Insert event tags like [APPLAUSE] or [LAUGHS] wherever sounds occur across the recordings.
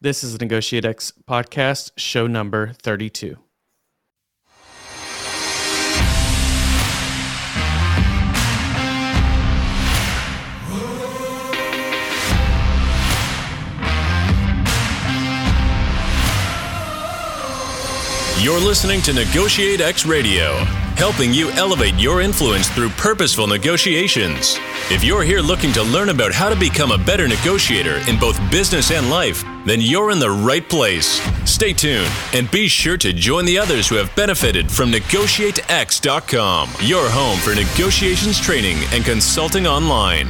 This is the Negotiate X podcast, show number 32. You're listening to Negotiate X Radio, helping you elevate your influence through purposeful negotiations. If you're here looking to learn about how to become a better negotiator in both business and life, then you're in the right place. Stay tuned and be sure to join the others who have benefited from NegotiateX.com, your home for negotiations training and consulting online.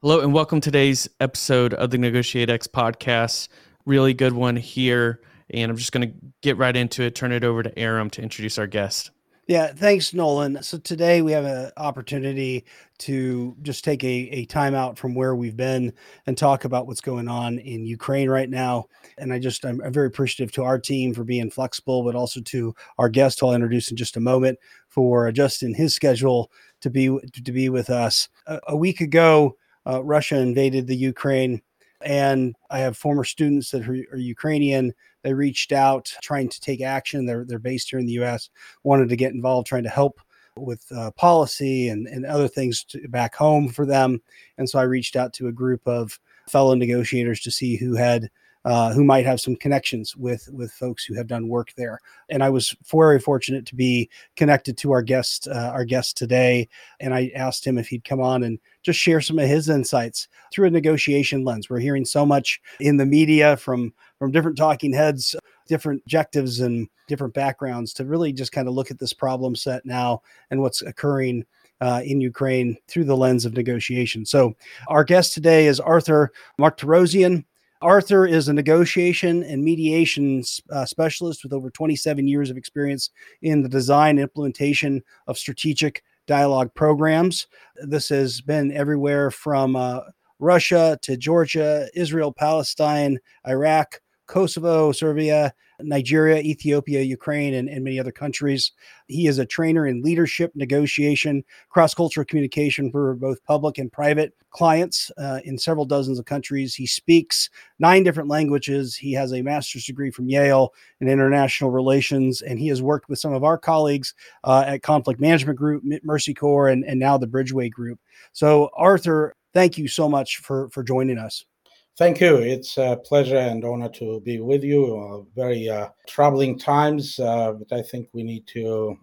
Hello, and welcome to today's episode of the Negotiate X podcast. Really good one here. And I'm just going to get right into it, turn it over to Aram to introduce our guest. Yeah, thanks, Nolan. So today we have an opportunity to just take a, a time out from where we've been and talk about what's going on in Ukraine right now. And I just, I'm, very appreciative to our team for being flexible, but also to our guest, who I'll introduce in just a moment, for adjusting his schedule to be to be with us. A, a week ago, uh, Russia invaded the Ukraine. And I have former students that are, are, Ukrainian. They reached out trying to take action. They're, they're based here in the US, wanted to get involved, trying to help with uh, policy and, and other things to, back home for them. And so I reached out to a group of fellow negotiators to see who had uh, who might have some connections with with folks who have done work there. And I was very fortunate to be connected to our guest uh, our guest today. And I asked him if he'd come on and just share some of his insights through a negotiation lens. We're hearing so much in the media from from different talking heads, different objectives and different backgrounds to really just kind of look at this problem set now and what's occurring uh, in Ukraine through the lens of negotiation. So, our guest today is Arthur Martirosyan. Arthur is a negotiation and mediation uh, specialist with over 27 years of experience in the design and implementation of strategic dialogue programs. This has been everywhere from uh, Russia to Georgia, Israel, Palestine, Iraq, Kosovo, Serbia, Nigeria, Ethiopia, Ukraine, and, and many other countries. He is a trainer in leadership, negotiation, cross cultural communication for both public and private clients uh, in several dozens of countries. He speaks nine different languages. He has a master's degree from Yale in international relations, and he has worked with some of our colleagues uh, at Conflict Management Group, Mercy Corps, and, and now the Bridgeway Group. So, Arthur, thank you so much for, for joining us. Thank you. It's a pleasure and honor to be with you. Uh, very uh, troubling times, uh, but I think we need to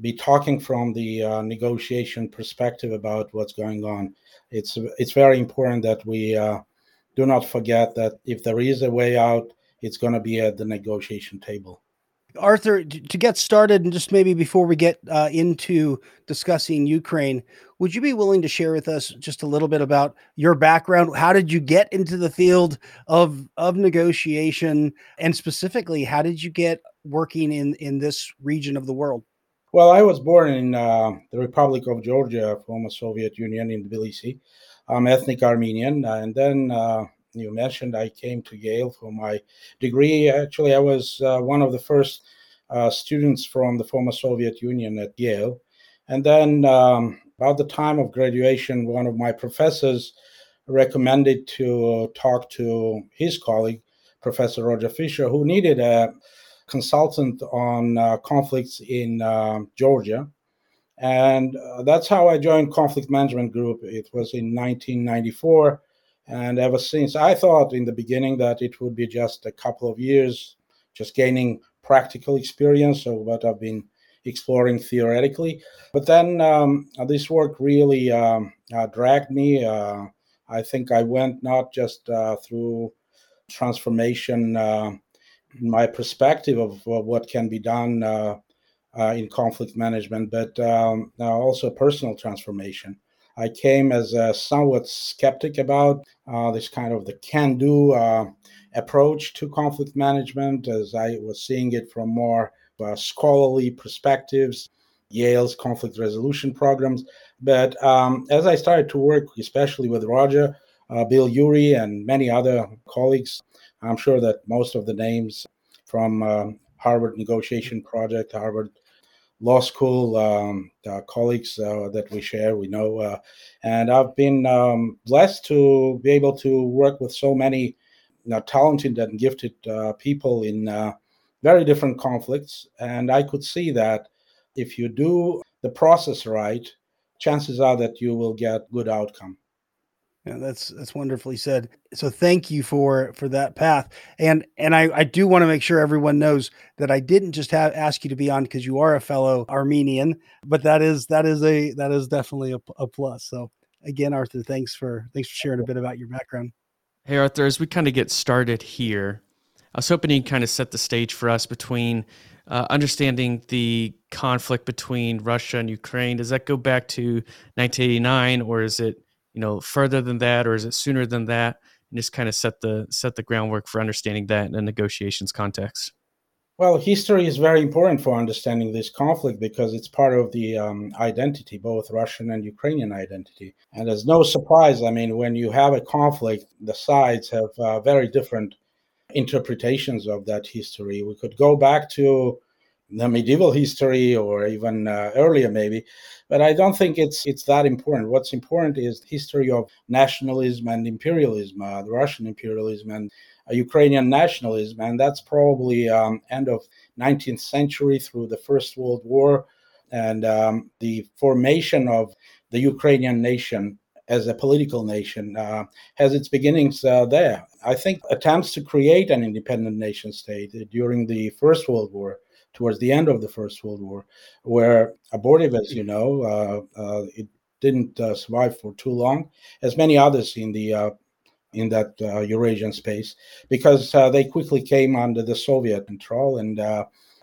be talking from the uh, negotiation perspective about what's going on. It's it's very important that we uh, do not forget that if there is a way out, it's going to be at the negotiation table. Arthur, to get started, and just maybe before we get uh, into discussing Ukraine, would you be willing to share with us just a little bit about your background? How did you get into the field of of negotiation, and specifically, how did you get working in in this region of the world? Well, I was born in uh, the Republic of Georgia, former Soviet Union, in Tbilisi. I'm ethnic Armenian, and then uh, you mentioned I came to Yale for my degree. Actually, I was uh, one of the first uh, students from the former Soviet Union at Yale. And then, um, about the time of graduation, one of my professors recommended to talk to his colleague, Professor Roger Fisher, who needed a consultant on uh, conflicts in uh, Georgia. And uh, that's how I joined Conflict Management Group. It was in 1994 and ever since, I thought in the beginning that it would be just a couple of years, just gaining practical experience of what I've been exploring theoretically. But then um, this work really um, uh, dragged me. Uh, I think I went not just uh, through transformation uh, my perspective of, of, what can be done uh, uh, in conflict management, but um, also personal transformation. I came as a somewhat skeptic about uh, this kind of the can do uh, approach to conflict management, as I was seeing it from more uh, scholarly perspectives, Yale's conflict resolution programs. But um, as I started to work, especially with Roger, uh, Bill Ury, and many other colleagues, I'm sure that most of the names from um, Harvard Negotiation Project, Harvard law school um, uh, colleagues uh, that we share, we know. Uh, and I've been um, blessed to be able to work with so many you know, talented and gifted uh, people in uh, very different conflicts. And I could see that if you do the process right, chances are that you will get good outcome. Yeah, that's that's wonderfully said. So thank you for for that path. And and I I do want to make sure everyone knows that I didn't just have ask you to be on because you are a fellow Armenian, but that is that is a that is definitely a, a plus. So again, Arthur, thanks for thanks for sharing a bit about your background. Hey Arthur, as we kind of get started here, I was hoping you kind of set the stage for us between uh, understanding the conflict between Russia and Ukraine. Does that go back to 1989, or is it you know further than that or is it sooner than that? And just kind of set the set the groundwork for understanding that in a negotiations context. Well history is very important for understanding this conflict because it's part of the um, identity both russian and ukrainian identity. And there's no surprise i mean when you have a conflict the sides have uh, very different interpretations of that history. We could go back to the medieval history or even uh, earlier maybe but i don't think it's it's that important what's important is the history of nationalism and imperialism uh, the russian imperialism and uh, ukrainian nationalism and that's probably um, end of 19th century through the first world war and um, the formation of the ukrainian nation as a political nation uh, has its beginnings uh, there. I think attempts to create an independent nation state during the First World War towards the end of the First World War, where abortive, as you know, uh, uh, it didn't uh, survive for too long, as many others in the in that Eurasian space, because they quickly came under the Soviet control and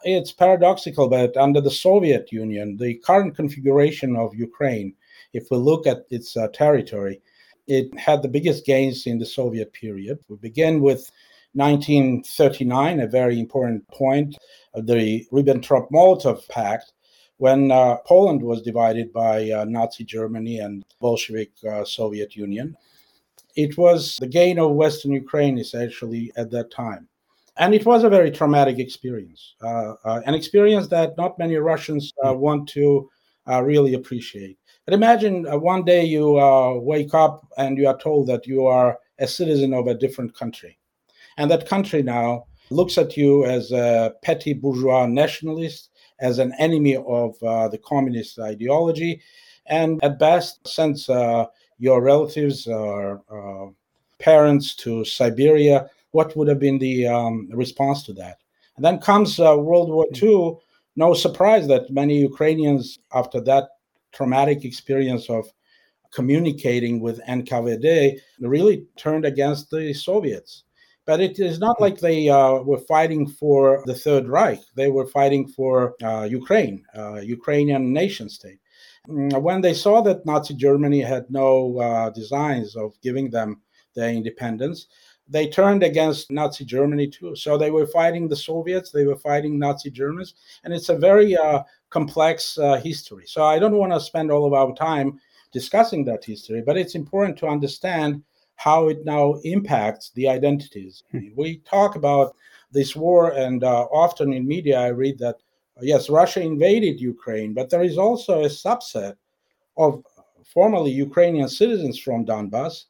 it's paradoxical, but under the Soviet Union, the current configuration of Ukraine, if we look at its uh, territory, it had the biggest gains in the Soviet period. We begin with 1939, a very important point, the Ribbentrop Molotov Pact, when uh, Poland was divided by uh, Nazi Germany and Bolshevik uh, Soviet Union. It was the gain of Western Ukraine essentially at that time. And it was a very traumatic experience, uh, uh, an experience that not many Russians uh, want to really appreciate. But imagine one day you wake up and you are told that you are a citizen of a different country and that country now looks at you as a petty bourgeois nationalist, as an enemy of uh, the communist ideology, and at best sends uh, your relatives or uh, parents to Siberia. What would have been the um, response to that? And then comes uh, World War II. No surprise that many Ukrainians, after that traumatic experience of communicating with NKVD, really turned against the Soviets. But it is not like they uh, were fighting for the Third Reich. They were fighting for uh, Ukraine, uh, Ukrainian nation state. Mm, when they saw that Nazi Germany had no uh, designs of giving them their independence, they turned against Nazi Germany too. So they were fighting the Soviets, they were fighting Nazi Germans, and it's a very uh, complex uh, history. So I don't want to spend all of our time discussing that history, but it's important to understand how it now impacts the identities. Hmm. We talk about this war, and uh, often in media, I read that uh, yes, Russia invaded Ukraine, but there is also a subset of formerly Ukrainian citizens from Donbass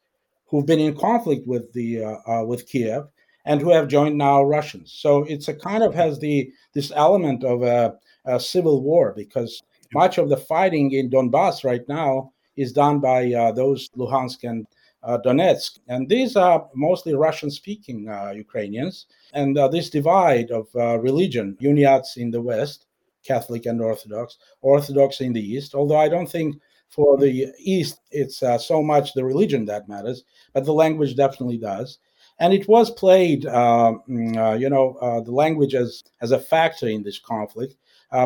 who've been in conflict with the uh, uh, with Kiev and who have joined now Russians. So it's a kind of has the this element of a, a civil war because much of the fighting in Donbass right now is done by uh, those Luhansk and Donetsk. And these are mostly Russian speaking uh, Ukrainians. And uh, this divide of religion, Uniats in the West, Catholic and Orthodox, Orthodox in the East, although I don't think for the East it's so much the religion that matters, but the language definitely does and it was played, uh, mm, uh, you know, uh, the language as as a factor in this conflict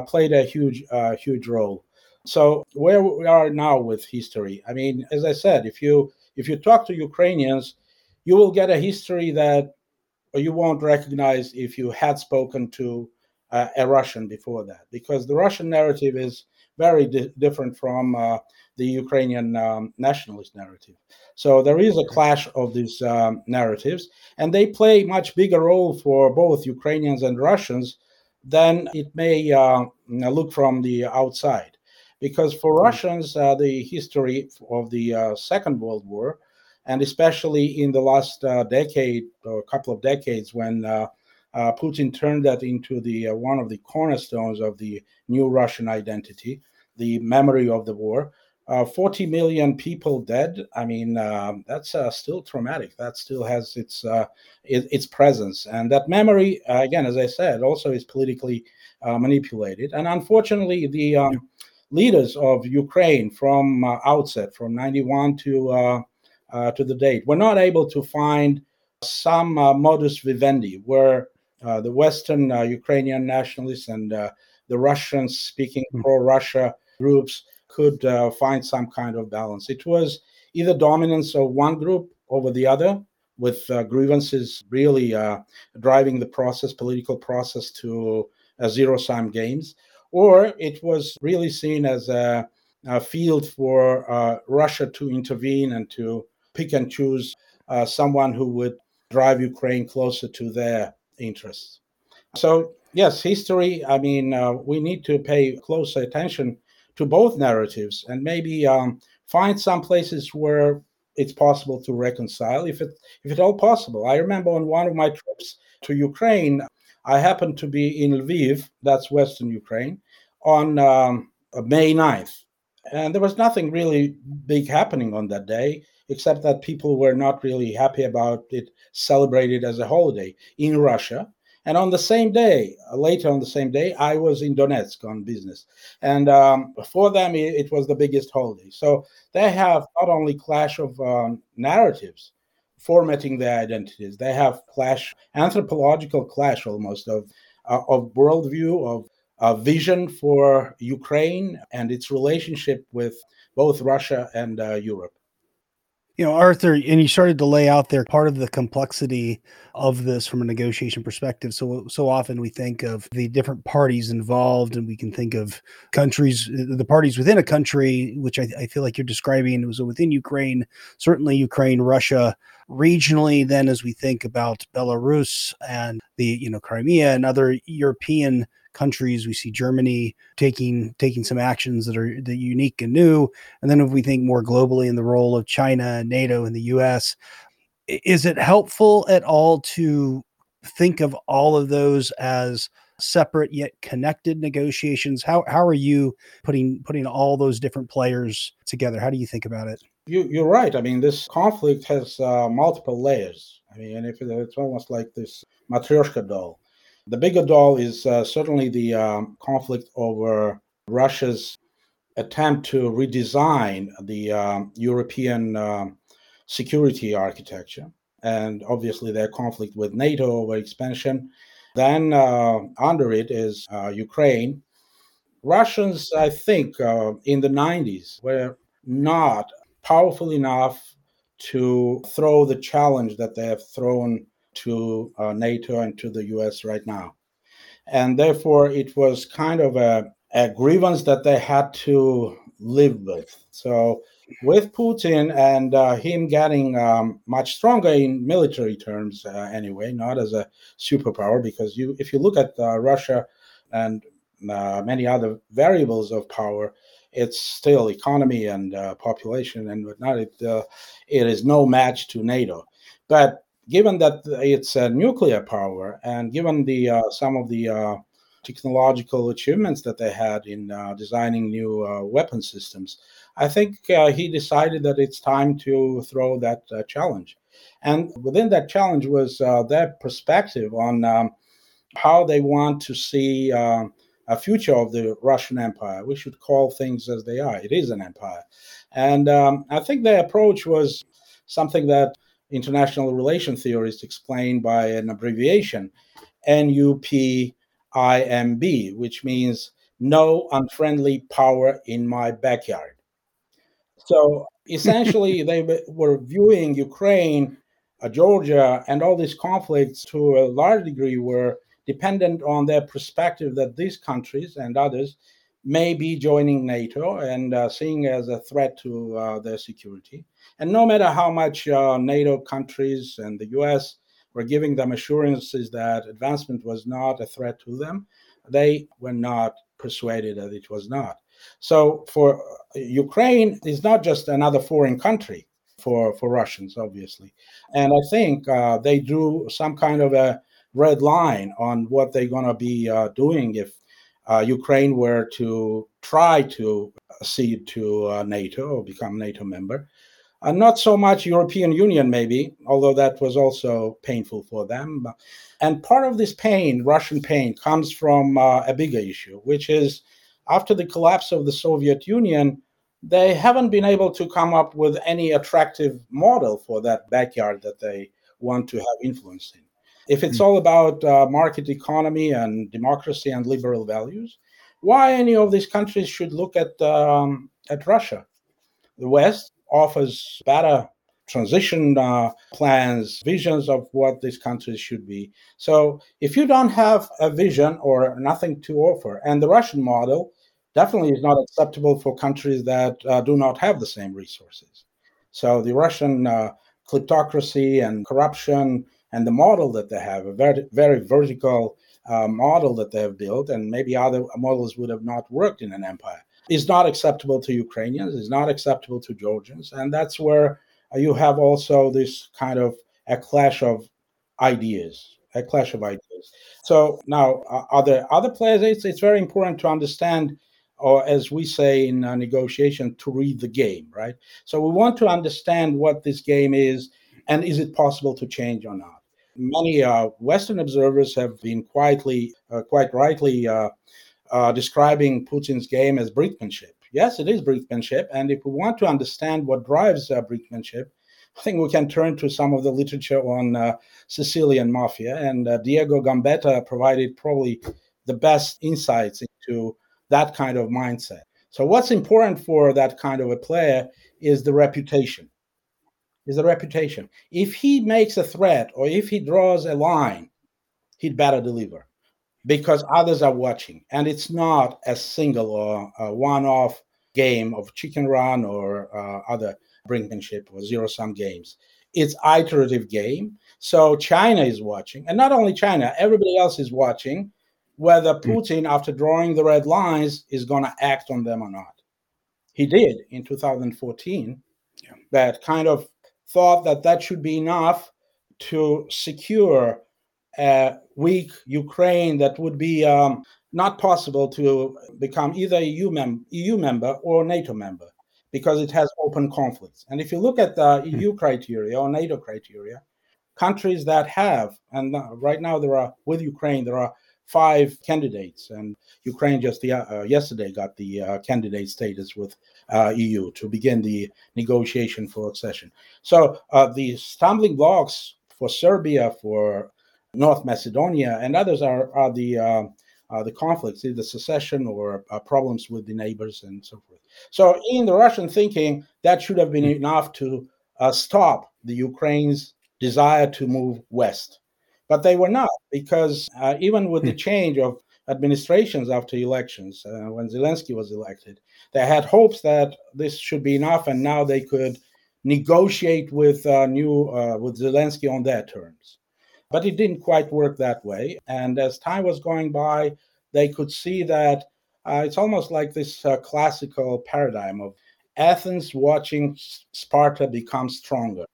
played a huge huge role. So where we are now with history, I mean, as I said, if you if you talk to Ukrainians, you will get a history that you won't recognize if you had spoken to uh, a Russian before that, because the Russian narrative is very di- different from uh, the Ukrainian um, nationalist narrative. So there is a clash of these um, narratives, and they play much bigger role for both Ukrainians and Russians than it may uh, look from the outside. Because for mm-hmm. Russians, uh, the history of the uh, Second World War, and especially in the last uh, decade or a couple of decades when uh, uh, Putin turned that into the one of the cornerstones of the new Russian identity, the memory of the war, uh, 40 million people dead. I mean, uh, that's uh, still traumatic. That still has its uh, it, its presence, and that memory, uh, again, as I said, also is politically uh, manipulated. And unfortunately, the um, leaders of Ukraine from outset, from 91 to to the date, were not able to find some modus vivendi where the Western Ukrainian nationalists and the Russian-speaking mm. pro-Russia groups could uh, find some kind of balance. It was either dominance of one group over the other, with uh, grievances really uh, driving the process, political process to zero sum games, or it was really seen as a, a field for uh, Russia to intervene and to pick and choose uh, someone who would drive Ukraine closer to their interests. So, yes, history, I mean, uh, we need to pay closer attention to both narratives and maybe um, find some places where it's possible to reconcile if it if at all possible. I remember on one of my trips to Ukraine, I happened to be in Lviv, that's Western Ukraine, on um, May 9th. And there was nothing really big happening on that day, except that people were not really happy about it celebrated as a holiday in Russia. And on the same day, uh, later on the same day, I was in Donetsk on business. And um, for them, it, it, was the biggest holiday. So they have not only clash of um, narratives, formatting their identities, they have clash, anthropological clash almost of, uh, of worldview, of uh, vision for Ukraine and its relationship with both Russia and uh, Europe you know arthur and you started to lay out there part of the complexity of this from a negotiation perspective. So so often we think of the different parties involved and we can think of countries uh, the parties within a country which i, I feel like you're describing was within ukraine certainly ukraine russia regionally then as we think about belarus and the you know crimea and other european countries. We see Germany taking taking some actions that are the unique and new. And then if we think more globally in the role of China, NATO, and the U.S., is it helpful at all to think of all of those as separate yet connected negotiations? How how are you putting putting all those different players together? How do you think about it? You, you're right. I mean, this conflict has uh, multiple layers. I mean, if it's almost like this matryoshka doll. The bigger doll is uh, certainly the um, conflict over Russia's attempt to redesign the um, European um, security architecture, and obviously their conflict with NATO over expansion. Then uh, under it is uh, Ukraine. Russians, I think, uh, in the 90s were not powerful enough to throw the challenge that they have thrown to uh, NATO and to the US right now. And therefore, it was kind of a, a grievance that they had to live with. So, with Putin and uh, him getting um, much stronger in military terms, uh, anyway, not as a superpower, because you, if you look at uh, Russia and uh, many other variables of power, it's still economy and uh, population and whatnot. It, it is no match to NATO. But given that it's a nuclear power and given the uh, some of the uh, technological achievements that they had in uh, designing new uh, weapon systems, I think uh, he decided that it's time to throw that uh, challenge. And within that challenge was their perspective on um, how they want to see a future of the Russian Empire. We should call things as they are. It is an empire. And um, I think their approach was something that international relation theorists explained by an abbreviation, NUPIMB, which means no unfriendly power in my backyard. So essentially, [LAUGHS] they were viewing Ukraine, uh, Georgia, and all these conflicts to a large degree were dependent on their perspective that these countries and others may be joining NATO and uh, seeing as a threat to uh, their security. And no matter how much uh, NATO countries and the US were giving them assurances that advancement was not a threat to them, they were not persuaded that it was not. So for uh, Ukraine is not just another foreign country for, for Russians, obviously. And I think uh, they drew some kind of a red line on what they're going to be uh, doing if uh, Ukraine were to try to accede to uh, NATO or become NATO member. Uh, not so much European Union, maybe, although that was also painful for them. And part of this pain, Russian pain, comes from uh, a bigger issue, which is after the collapse of the Soviet Union, they haven't been able to come up with any attractive model for that backyard that they want to have influence in. If it's hmm. all about uh, market economy and democracy and liberal values, why any of these countries should look at um, at Russia? The West offers better transition uh, plans, visions of what these countries should be. So if you don't have a vision or nothing to offer, and the Russian model definitely is not acceptable for countries that uh, do not have the same resources. So the Russian uh, kleptocracy and corruption and the model that they have, a very, very vertical uh, model that they have built, and maybe other models would have not worked in an empire is not acceptable to Ukrainians, is not acceptable to Georgians. And that's where uh, you have also this kind of a clash of ideas, a clash of ideas. So now, uh, other other players, it's, it's very important to understand, or as we say in a negotiation, to read the game, right? So we want to understand what this game is, and is it possible to change or not? Many uh, Western observers have been quietly, uh, quite rightly uh, uh, describing Putin's game as brinkmanship. Yes, it is brinkmanship. And if we want to understand what drives uh, brinkmanship, I think we can turn to some of the literature on uh, Sicilian mafia. And uh, Diego Gambetta provided probably the best insights into that kind of mindset. So, what's important for that kind of a player is the reputation. Is the reputation. If he makes a threat or if he draws a line, he'd better deliver because others are watching. And it's not a single or a one off game of chicken run or uh, other brinkmanship or zero sum games. It's iterative game. So China is watching, and not only China, everybody else is watching whether hmm. Putin, after drawing the red lines, is going to act on them or not. He did in 2014. Yeah. That kind of thought that that should be enough to secure a weak Ukraine that would be um, not possible to become either EU, mem- EU member or NATO member because it has open conflicts. And if you look at the hmm. EU criteria or NATO criteria, countries that have, and right now there are, with Ukraine, there are five candidates, and Ukraine just uh, yesterday got the uh, candidate status with uh, EU to begin the negotiation for accession. So uh, the stumbling blocks for Serbia, for North Macedonia, and others are, are the uh, uh, the conflicts, either secession or uh, problems with the neighbors and so forth. So, in the Russian thinking, that should have been enough to uh, stop the Ukraine's desire to move west. But they were not, because uh, even with the hmm. change of administrations after elections, uh, when Zelensky was elected, they had hopes that this should be enough, and now they could negotiate with new with Zelensky on their terms. But it didn't quite work that way. And as time was going by, they could see that uh, it's almost like this uh, classical paradigm of Athens watching Sparta become stronger.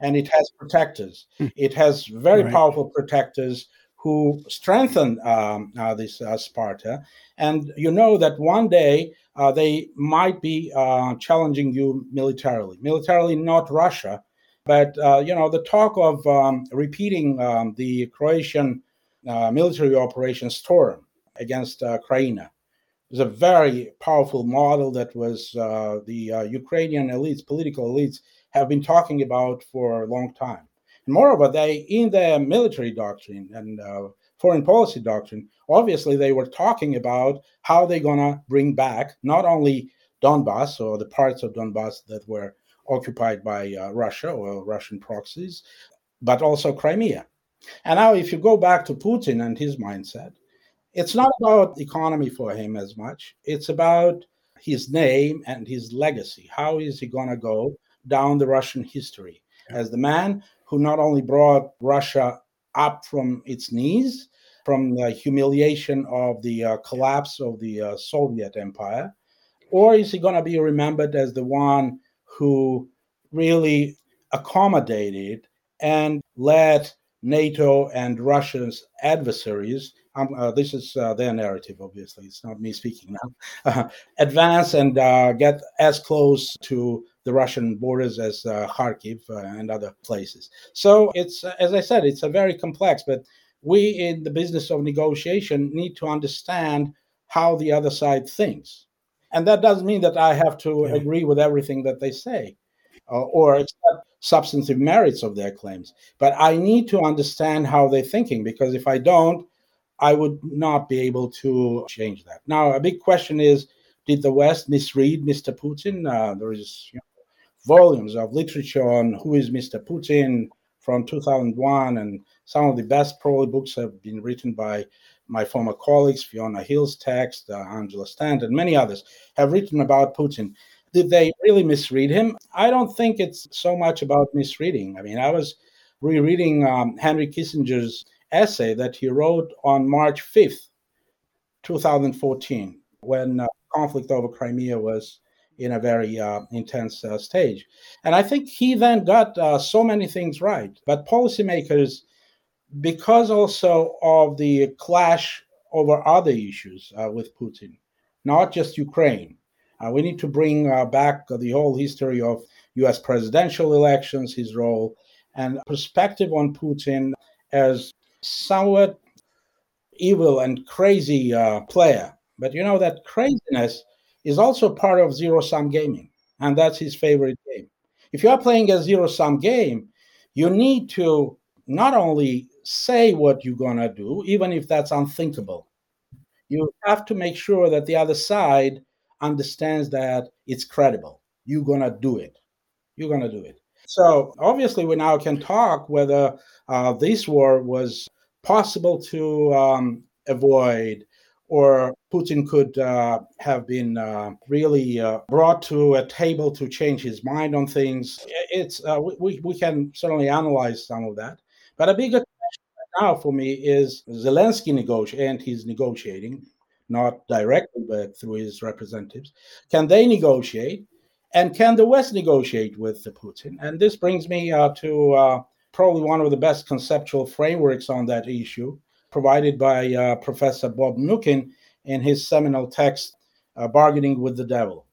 And it has protectors. Hmm. It has very right. powerful protectors who strengthen um, uh, this uh, Sparta. And you know that one day uh, they might be uh, challenging you militarily. Militarily, not Russia, but uh, you know, the talk of um, repeating um, the Croatian uh, military operation Storm against uh, Krajina is a very powerful model that was the Ukrainian elites, political elites, have been talking about for a long time. And moreover, they in their military doctrine and foreign policy doctrine, obviously they were talking about how they're gonna bring back not only Donbass or the parts of Donbass that were occupied by uh, Russia or Russian proxies, but also Crimea. And now, if you go back to Putin and his mindset, it's not about economy for him as much. It's about his name and his legacy. How is he going to go down the Russian history as the man who not only brought Russia up from its knees, from the humiliation of the uh, collapse of the uh, Soviet Empire? Or is he going to be remembered as the one who really accommodated and let NATO and Russia's adversaries, um, uh, this is uh, their narrative, obviously, it's not me speaking now, [LAUGHS] uh, advance and uh, get as close to the Russian borders as uh, Kharkiv uh, and other places. So it's, as I said, it's a very complex, but we in the business of negotiation need to understand how the other side thinks. And that doesn't mean that I have to yeah. agree with everything that they say uh, or accept substantive merits of their claims. But I need to understand how they're thinking because if I don't, I would not be able to change that. Now, a big question is did the West misread Mr. Putin? Uh, there is you know, volumes of literature on who is Mr. Putin from 2001, and some of the best probably books have been written by my former colleagues, Fiona Hill's text, uh, Angela Stent, and many others have written about Putin. Did they really misread him? I don't think it's so much about misreading. I mean, I was rereading um, Henry Kissinger's essay that he wrote on March 5th, 2014, when uh, conflict over Crimea was in a very uh, intense uh, stage. And I think he then got uh, so many things right. But policymakers, because also of the clash over other issues uh, with Putin, not just Ukraine, uh, we need to bring uh, back the whole history of US presidential elections, his role, and perspective on Putin as somewhat evil and crazy uh, player. But you know, that craziness is also part of zero sum gaming, and that's his favorite game. If you are playing a zero sum game, you need to not only say what you're going to do, even if that's unthinkable, you have to make sure that the other side understands that it's credible. You're going to do it. You're going to do it. So obviously, we now can talk whether uh, this war was possible to um, avoid or Putin could uh, have been uh, really uh, brought to a table to change his mind on things. It's uh, we, we can certainly analyze some of that, but a bigger question now for me is Zelensky negotiate and he's negotiating not directly, but through his representatives. Can they negotiate? And can the West negotiate with the Putin? And this brings me uh, to uh, probably one of the best conceptual frameworks on that issue, provided by uh, Professor Bob Mnookin in his seminal text, uh, Bargaining with the Devil.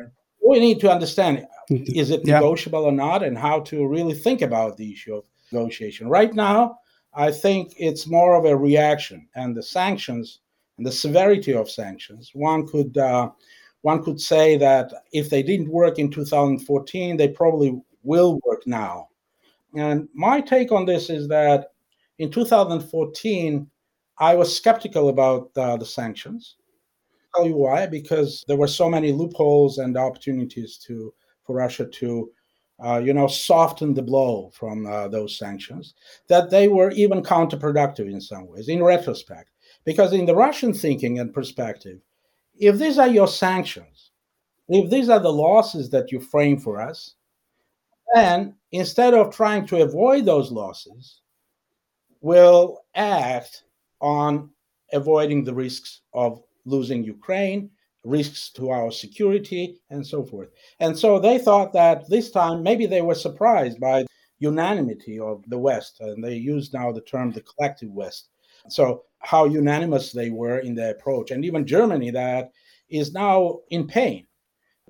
Right? We need to understand is it yeah. negotiable or not, and how to really think about the issue of negotiation. Right now, I think it's more of a reaction, and the sanctions and the severity of sanctions. One could uh, one could say that if they didn't work in 2014, they probably will work now. And my take on this is that in 2014, I was skeptical about uh, the sanctions. I'll tell you why? Because there were so many loopholes and opportunities to for Russia to, uh, you know, soften the blow from uh, those sanctions that they were even counterproductive in some ways. In retrospect, because in the Russian thinking and perspective, if these are your sanctions, if these are the losses that you frame for us, then instead of trying to avoid those losses, we'll act on avoiding the risks of losing Ukraine, risks to our security, and so forth. And so they thought that this time maybe they were surprised by unanimity of the West, and they use now the term the collective West. So how unanimous they were in their approach. And even Germany, that is now in pain.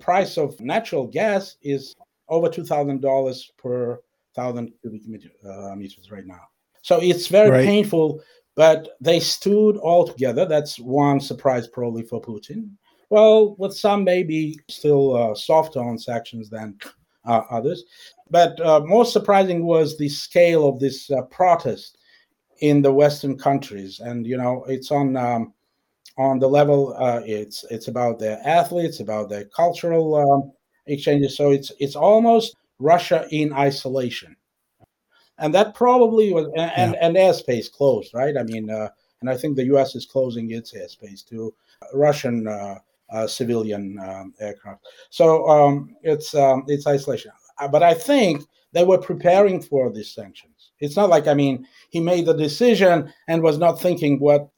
Price of natural gas is over two thousand dollars per thousand cubic meter, uh, meters right now. So it's very right. painful. But they stood all together. That's one surprise, probably for Putin. Well, with some maybe still uh, softer on sanctions than uh, others. But uh, most surprising was the scale of this uh, protest in the Western countries, and you know it's on um, on the level. Uh, it's it's about their athletes, about their cultural um, exchanges. So it's it's almost Russia in isolation, and that probably was and yeah. and airspace closed, right? I mean, uh, and I think the U.S. is closing its airspace to Russian civilian um, aircraft. So um, it's um, it's isolation. Uh, but I think they were preparing for these sanctions. It's not like I mean he made the decision and was not thinking what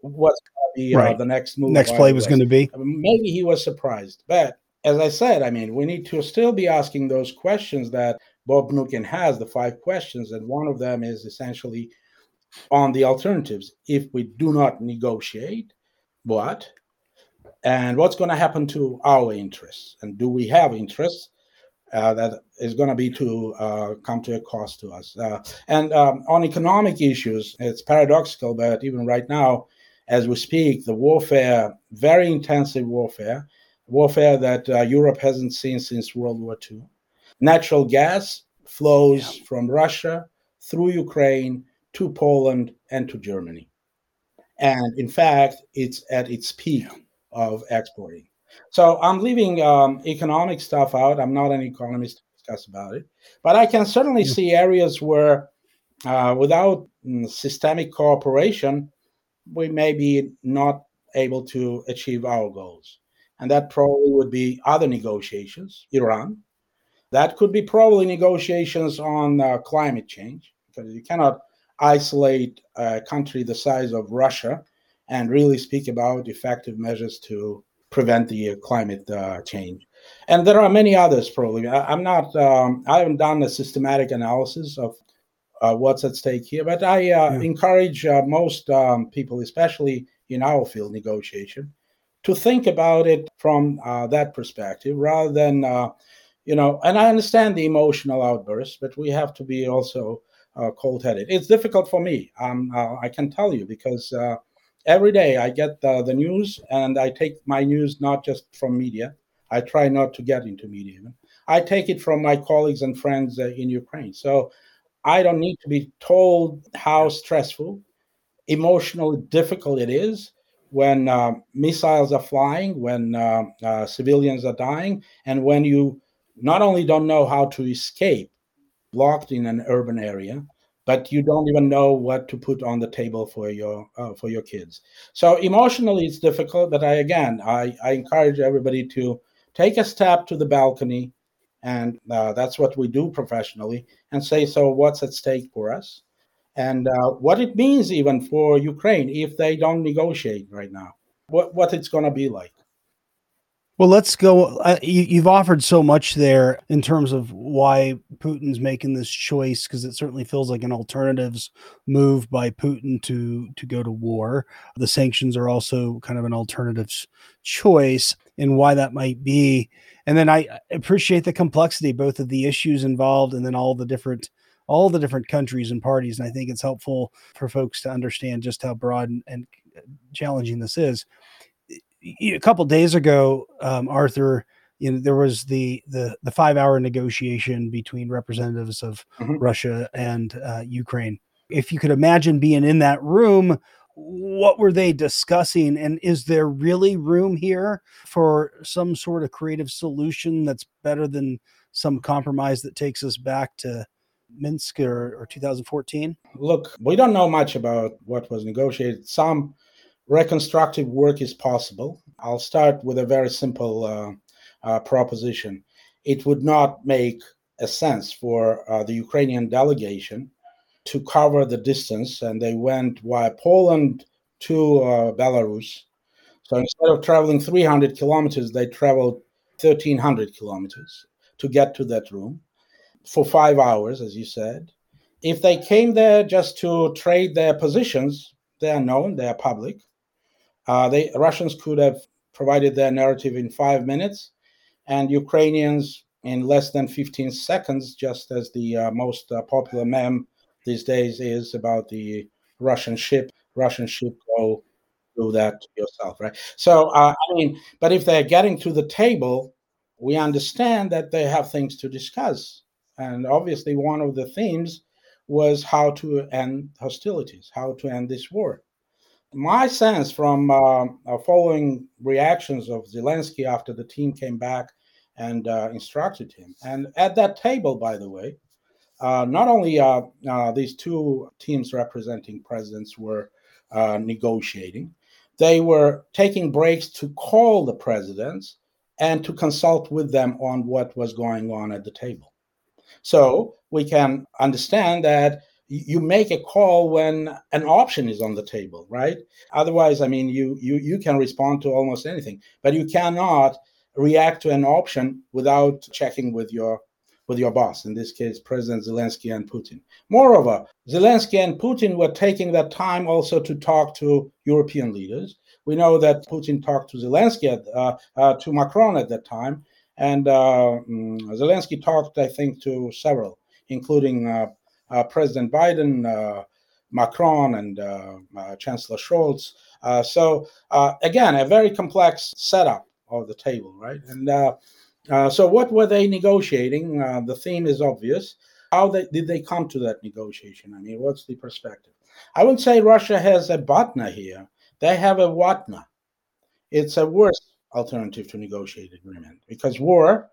what's going to be uh, right. uh, the next move. Next play was going to be. Maybe he was surprised, but as I said, I mean we need to still be asking those questions that Bob Mnookin has, the five questions, and one of them is essentially on the alternatives. If we do not negotiate, what? And what's going to happen to our interests? And do we have interests? Uh, that is going to be to uh, come to a cost to us. Uh, and um, on economic issues, it's paradoxical, but even right now, as we speak, the warfare, very intensive warfare, warfare that uh, Europe hasn't seen since World War II. Natural gas flows yeah. from Russia through Ukraine to Poland and to Germany. And in fact, it's at its peak yeah. Of exporting. So I'm leaving um, economic stuff out. I'm not an economist to discuss about it, but I can certainly yeah. see areas where, uh, without mm, systemic cooperation, we may be not able to achieve our goals. And that probably would be other negotiations, Iran. That could be probably negotiations on uh, climate change, because you cannot isolate a country the size of Russia and really speak about effective measures to prevent the uh, climate uh, change. And there are many others, probably. I, am not, um, I haven't done a systematic analysis of uh, what's at stake here, but I uh, yeah. encourage uh, most um, people, especially in our field negotiation, to think about it from uh, that perspective rather than, you know, and I understand the emotional outbursts, but we have to be also cold headed. It's difficult for me, um, I can tell you, because every day I get the, the news and I take my news not just from media. I try not to get into media even. I take it from my colleagues and friends uh, in Ukraine. So I don't need to be told how stressful, emotionally difficult it is when uh, missiles are flying, when uh, uh, civilians are dying, and when you not only don't know how to escape, locked in an urban area, but you don't even know what to put on the table for your uh, for your kids. So emotionally, it's difficult. But I again, I, I encourage everybody to take a step to the balcony, and uh, that's what we do professionally, and say, so what's at stake for us, and uh, what it means even for Ukraine if they don't negotiate right now, what what it's going to be like. Well, let's go. You, have offered so much there in terms of why Putin's making this choice, because it certainly feels like an alternatives move by Putin to to go to war. The sanctions are also kind of an alternatives choice, and why that might be. And then I appreciate the complexity, both of the issues involved, and then all the different all the different countries and parties. And I think it's helpful for folks to understand just how broad and challenging this is a couple days ago, um, Arthur, you know, there was the the the five hour negotiation between representatives of mm-hmm. Russia and uh, Ukraine. If you could imagine being in that room, what were they discussing? And is there really room here for some sort of creative solution that's better than some compromise that takes us back to Minsk or, or 2014? Look, we don't know much about what was negotiated. Some reconstructive work is possible. I'll start with a very simple uh, uh, proposition. It would not make a sense for uh, the Ukrainian delegation to cover the distance, and they went via Poland to uh, Belarus. So instead of traveling 300 kilometers, they traveled 1,300 kilometers to get to that room for five hours, as you said. If they came there just to trade their positions, they are known, they are public. Uh, Russians could have provided their narrative in five minutes, and Ukrainians in less than 15 seconds, just as the uh, most uh, popular meme these days is about the Russian ship. Russian ship, go do that yourself, right? So, uh, I mean, but if they're getting to the table, we understand that they have things to discuss. And obviously, one of the themes was how to end hostilities, how to end this war my sense from uh, uh, following reactions of Zelensky after the team came back and uh, instructed him, and at that table, by the way, uh, not only uh, uh, these two teams representing presidents were negotiating, they were taking breaks to call the presidents and to consult with them on what was going on at the table. So we can understand that you make a call when an option is on the table, right? Otherwise, I mean, you you you can respond to almost anything, but you cannot react to an option without checking with your with your boss. In this case, President Zelensky and Putin. Moreover, Zelensky and Putin were taking that time also to talk to European leaders. We know that Putin talked to Zelensky at, uh, uh, to Macron at that time, and uh, mm, Zelensky talked, I think, to several, including uh, uh, Uh, President Biden, uh, Macron, and uh, uh, Chancellor Scholz. so again, a very complex setup of the table, right? And so, what were they negotiating? the theme is obvious. How they, did they come to that negotiation? I mean, what's the perspective? I would say Russia has a Batna here. They have a Watna. It's a worse alternative to negotiated agreement because war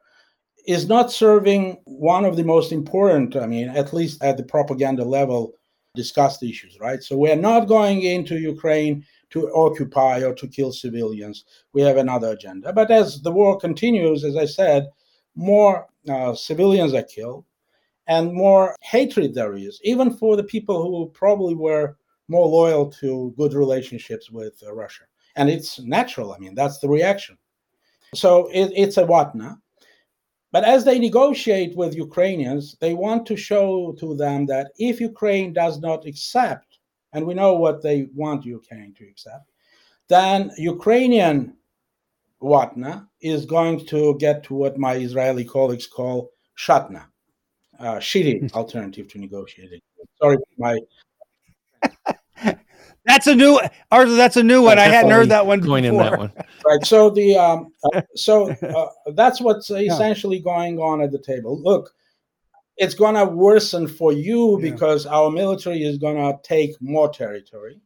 is not serving one of the most important, I mean, at least at the propaganda level, discussed issues, right? So we're not going into Ukraine to occupy or to kill civilians. We have another agenda. But as the war continues, as I said, more uh, civilians are killed and more hatred there is, even for the people who probably were more loyal to good relationships with uh, Russia. And it's natural. I mean, that's the reaction. So it, it's a Watna. But as they negotiate with Ukrainians, they want to show to them that if Ukraine does not accept, and we know what they want Ukraine to accept, then Ukrainian Watna is going to get to what my Israeli colleagues call Shatna, uh, shitty [LAUGHS] alternative to negotiating. Sorry, my that's a new Arthur. That's a new one. I hadn't heard that one going in that one. [LAUGHS] Right. So the um, uh, so [LAUGHS] uh, that's what's essentially yeah. going on at the table. Look, it's going to worsen for you yeah. because our military is going to take more territory.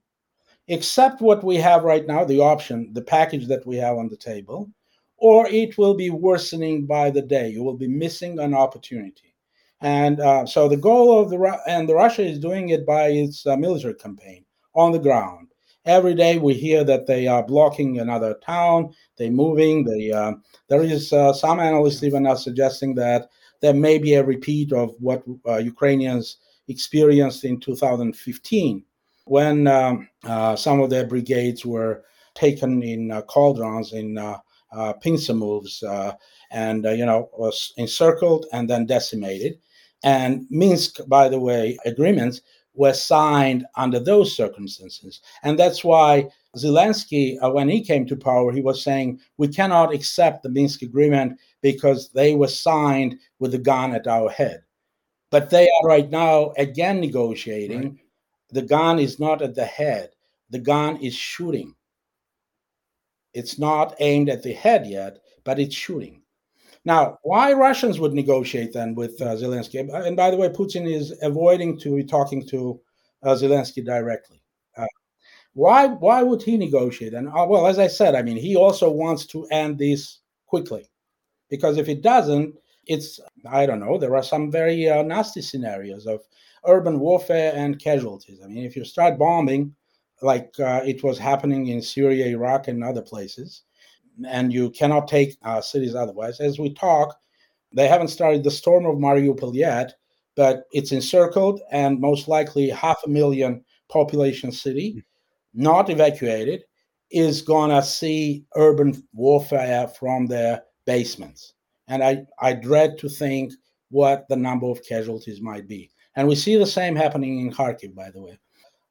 Except what we have right now, the option, the package that we have on the table, or it will be worsening by the day. You will be missing an opportunity. And uh, so the goal of the and the Russia is doing it by its uh, military campaign on the ground. Every day we hear that they are blocking another town, they're moving. They, uh, there is uh, some analysts even are suggesting that there may be a repeat of what uh, Ukrainians experienced in 2015 when um, uh, some of their brigades were taken in uh, cauldrons, in uh, pincer moves, and you know was encircled and then decimated. And Minsk, by the way, agreements were signed under those circumstances. And that's why Zelensky, uh, when he came to power, he was saying, we cannot accept the Minsk agreement because they were signed with a gun at our head. But they are right now again negotiating. Right. The gun is not at the head, the gun is shooting. It's not aimed at the head yet, but it's shooting. Now, why Russians would negotiate then with uh, Zelensky? And by the way, Putin is avoiding to be talking to uh, Zelensky directly. Uh, why? Why would he negotiate? And uh, well, as I said, I mean, he also wants to end this quickly, because if it doesn't, it's I don't know. There are some very uh, nasty scenarios of urban warfare and casualties. I mean, if you start bombing, like uh, it was happening in Syria, Iraq, and other places and you cannot take uh, cities otherwise. As we talk, they haven't started the storm of Mariupol yet, but it's encircled and most likely half a million population city, not evacuated, is gonna see urban warfare from their basements. And I, I dread to think what the number of casualties might be. And we see the same happening in Kharkiv, by the way.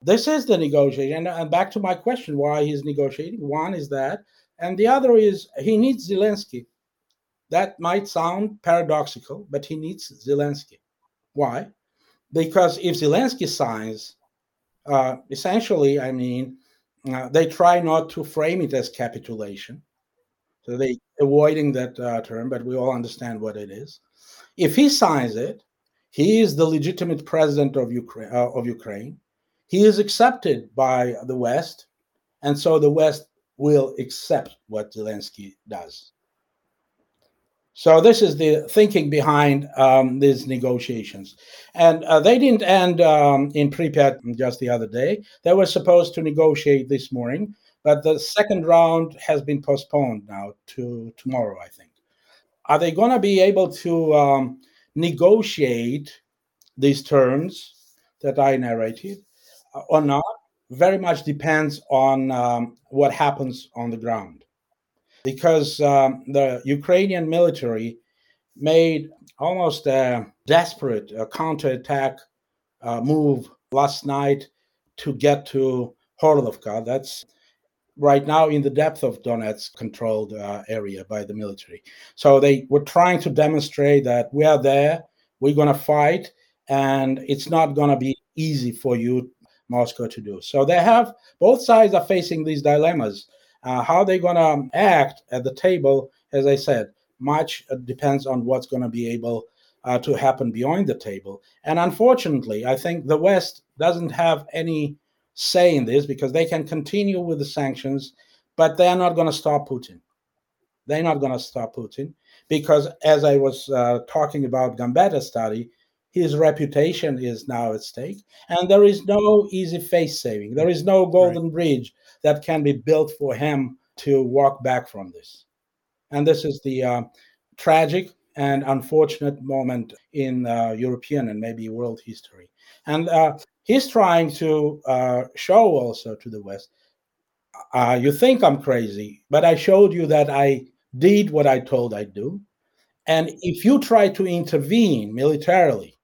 This is the negotiation. And back to my question why he's negotiating. One is that and the other is he needs Zelensky. That might sound paradoxical, but he needs Zelensky. Why? Because if Zelensky signs, uh, essentially, I mean, uh, they try not to frame it as capitulation. So they avoiding that uh, term, but we all understand what it is. If he signs it, he is the legitimate president of Ukraine. Uh, of Ukraine. He is accepted by the West, and so the West will accept what Zelensky does. So this is the thinking behind um, these negotiations, and uh, they didn't end um, in Pripyat just the other day. They were supposed to negotiate this morning, but the second round has been postponed now to tomorrow. I think. Are they going to be able to um, negotiate these terms that I narrated uh, or not very much depends on um, what happens on the ground. Because um, the Ukrainian military made almost a desperate uh, counterattack uh, move last night to get to Horlovka. That's right now in the depth of Donetsk controlled uh, area by the military. So they were trying to demonstrate that we are there, we're going to fight, and it's not going to be easy for you, Moscow, to do. So they have both sides are facing these dilemmas. Uh, how they're going to act at the table, as I said, much depends on what's going to be able uh, to happen beyond the table. And unfortunately, I think the West doesn't have any say in this because they can continue with the sanctions, but they're not going to stop Putin. They're not going to stop Putin because, as I was uh, talking about Gambetta study, his reputation is now at stake, and there is no easy face saving. There is no golden right. bridge that can be built for him to walk back from this. And this is the uh, tragic and unfortunate moment in uh, European and maybe world history. And uh, he's trying to uh, show also to the West uh, you think I'm crazy, but I showed you that I did what I told I'd do. And if you try to intervene militarily,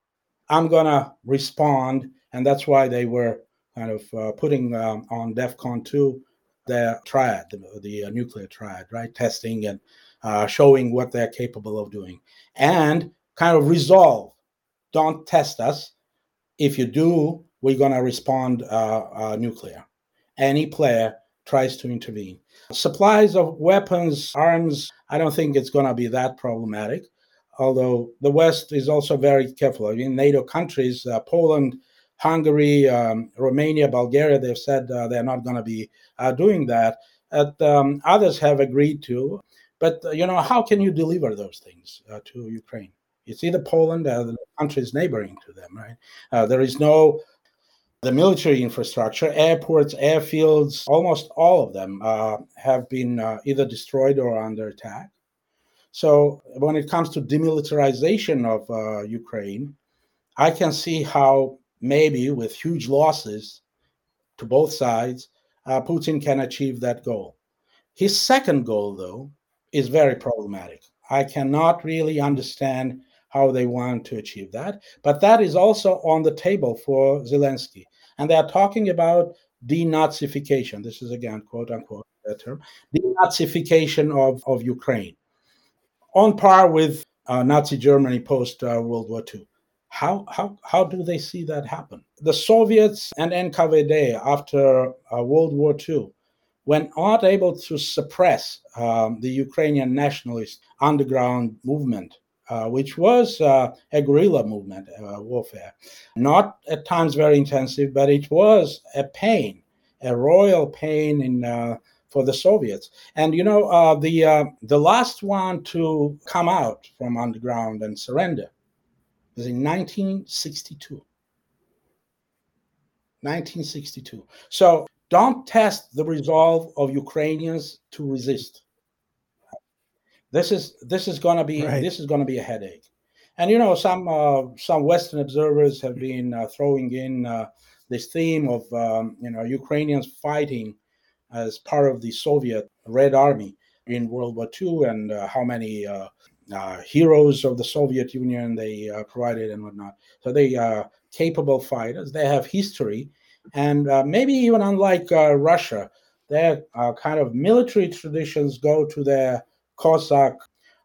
I'm going to respond. And that's why they were kind of uh, putting um, on DEFCON 2 their triad, the, the uh, nuclear triad, right? Testing and uh, showing what they're capable of doing. And kind of resolve don't test us. If you do, we're going to respond uh, uh, nuclear. Any player tries to intervene. Supplies of weapons, arms, I don't think it's going to be that problematic. Although the West is also very careful. I mean, NATO countries, uh, Poland, Hungary, um, Romania, Bulgaria, they've said uh, they're not going to be uh, doing that. um, others have agreed to. But, uh, you know, how can you deliver those things uh, to Ukraine? It's either Poland or the countries neighboring to them, right? Uh, there is no the military infrastructure, airports, airfields, almost all of them uh, have been uh, either destroyed or under attack. So when it comes to demilitarization of uh, Ukraine, I can see how maybe with huge losses to both sides, uh, Putin can achieve that goal. His second goal, though, is very problematic. I cannot really understand how they want to achieve that. But that is also on the table for Zelensky. And they are talking about denazification. This is again, quote unquote, term denazification of, of Ukraine on par with uh, Nazi Germany post uh, World War II. How, how, how do they see that happen? The Soviets and NKVD after uh, World War II were not able to suppress um, the Ukrainian nationalist underground movement uh, which was uh, a guerrilla movement uh, warfare. Not at times very intensive, but it was a pain, a royal pain in for the Soviets. And you know, uh, the uh, the last one to come out from underground and surrender was in 1962. 1962. So don't test the resolve of Ukrainians to resist. This is this is going to be right. this is going to be a headache. And you know, some uh, some Western observers have been uh, throwing in uh, this theme of um, you know Ukrainians fighting as part of the Soviet Red Army in World War II, and uh, how many uh, uh, heroes of the Soviet Union they provided and whatnot. So they are capable fighters. They have history, and maybe even unlike Russia, their kind of military traditions go to their Cossack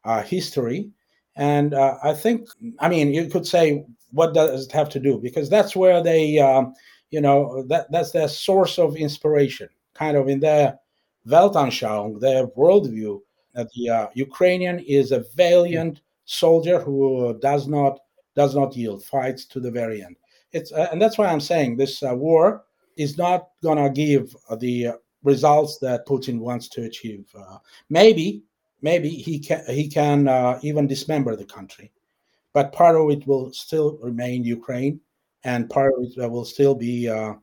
uh, history. And uh, I think, I mean, you could say, what does it have to do? Because that's where they, um, you know, that, that's their source of inspiration, kind of in their Weltanschauung, their worldview, that the uh, Ukrainian is a valiant soldier who does not does not yield, fights to the very end. It's uh, and that's why I'm saying this uh, war is not gonna give the results that Putin wants to achieve. Uh, maybe maybe he can he can uh, even dismember the country, but part of it will still remain Ukraine, and part of it will still be, uh,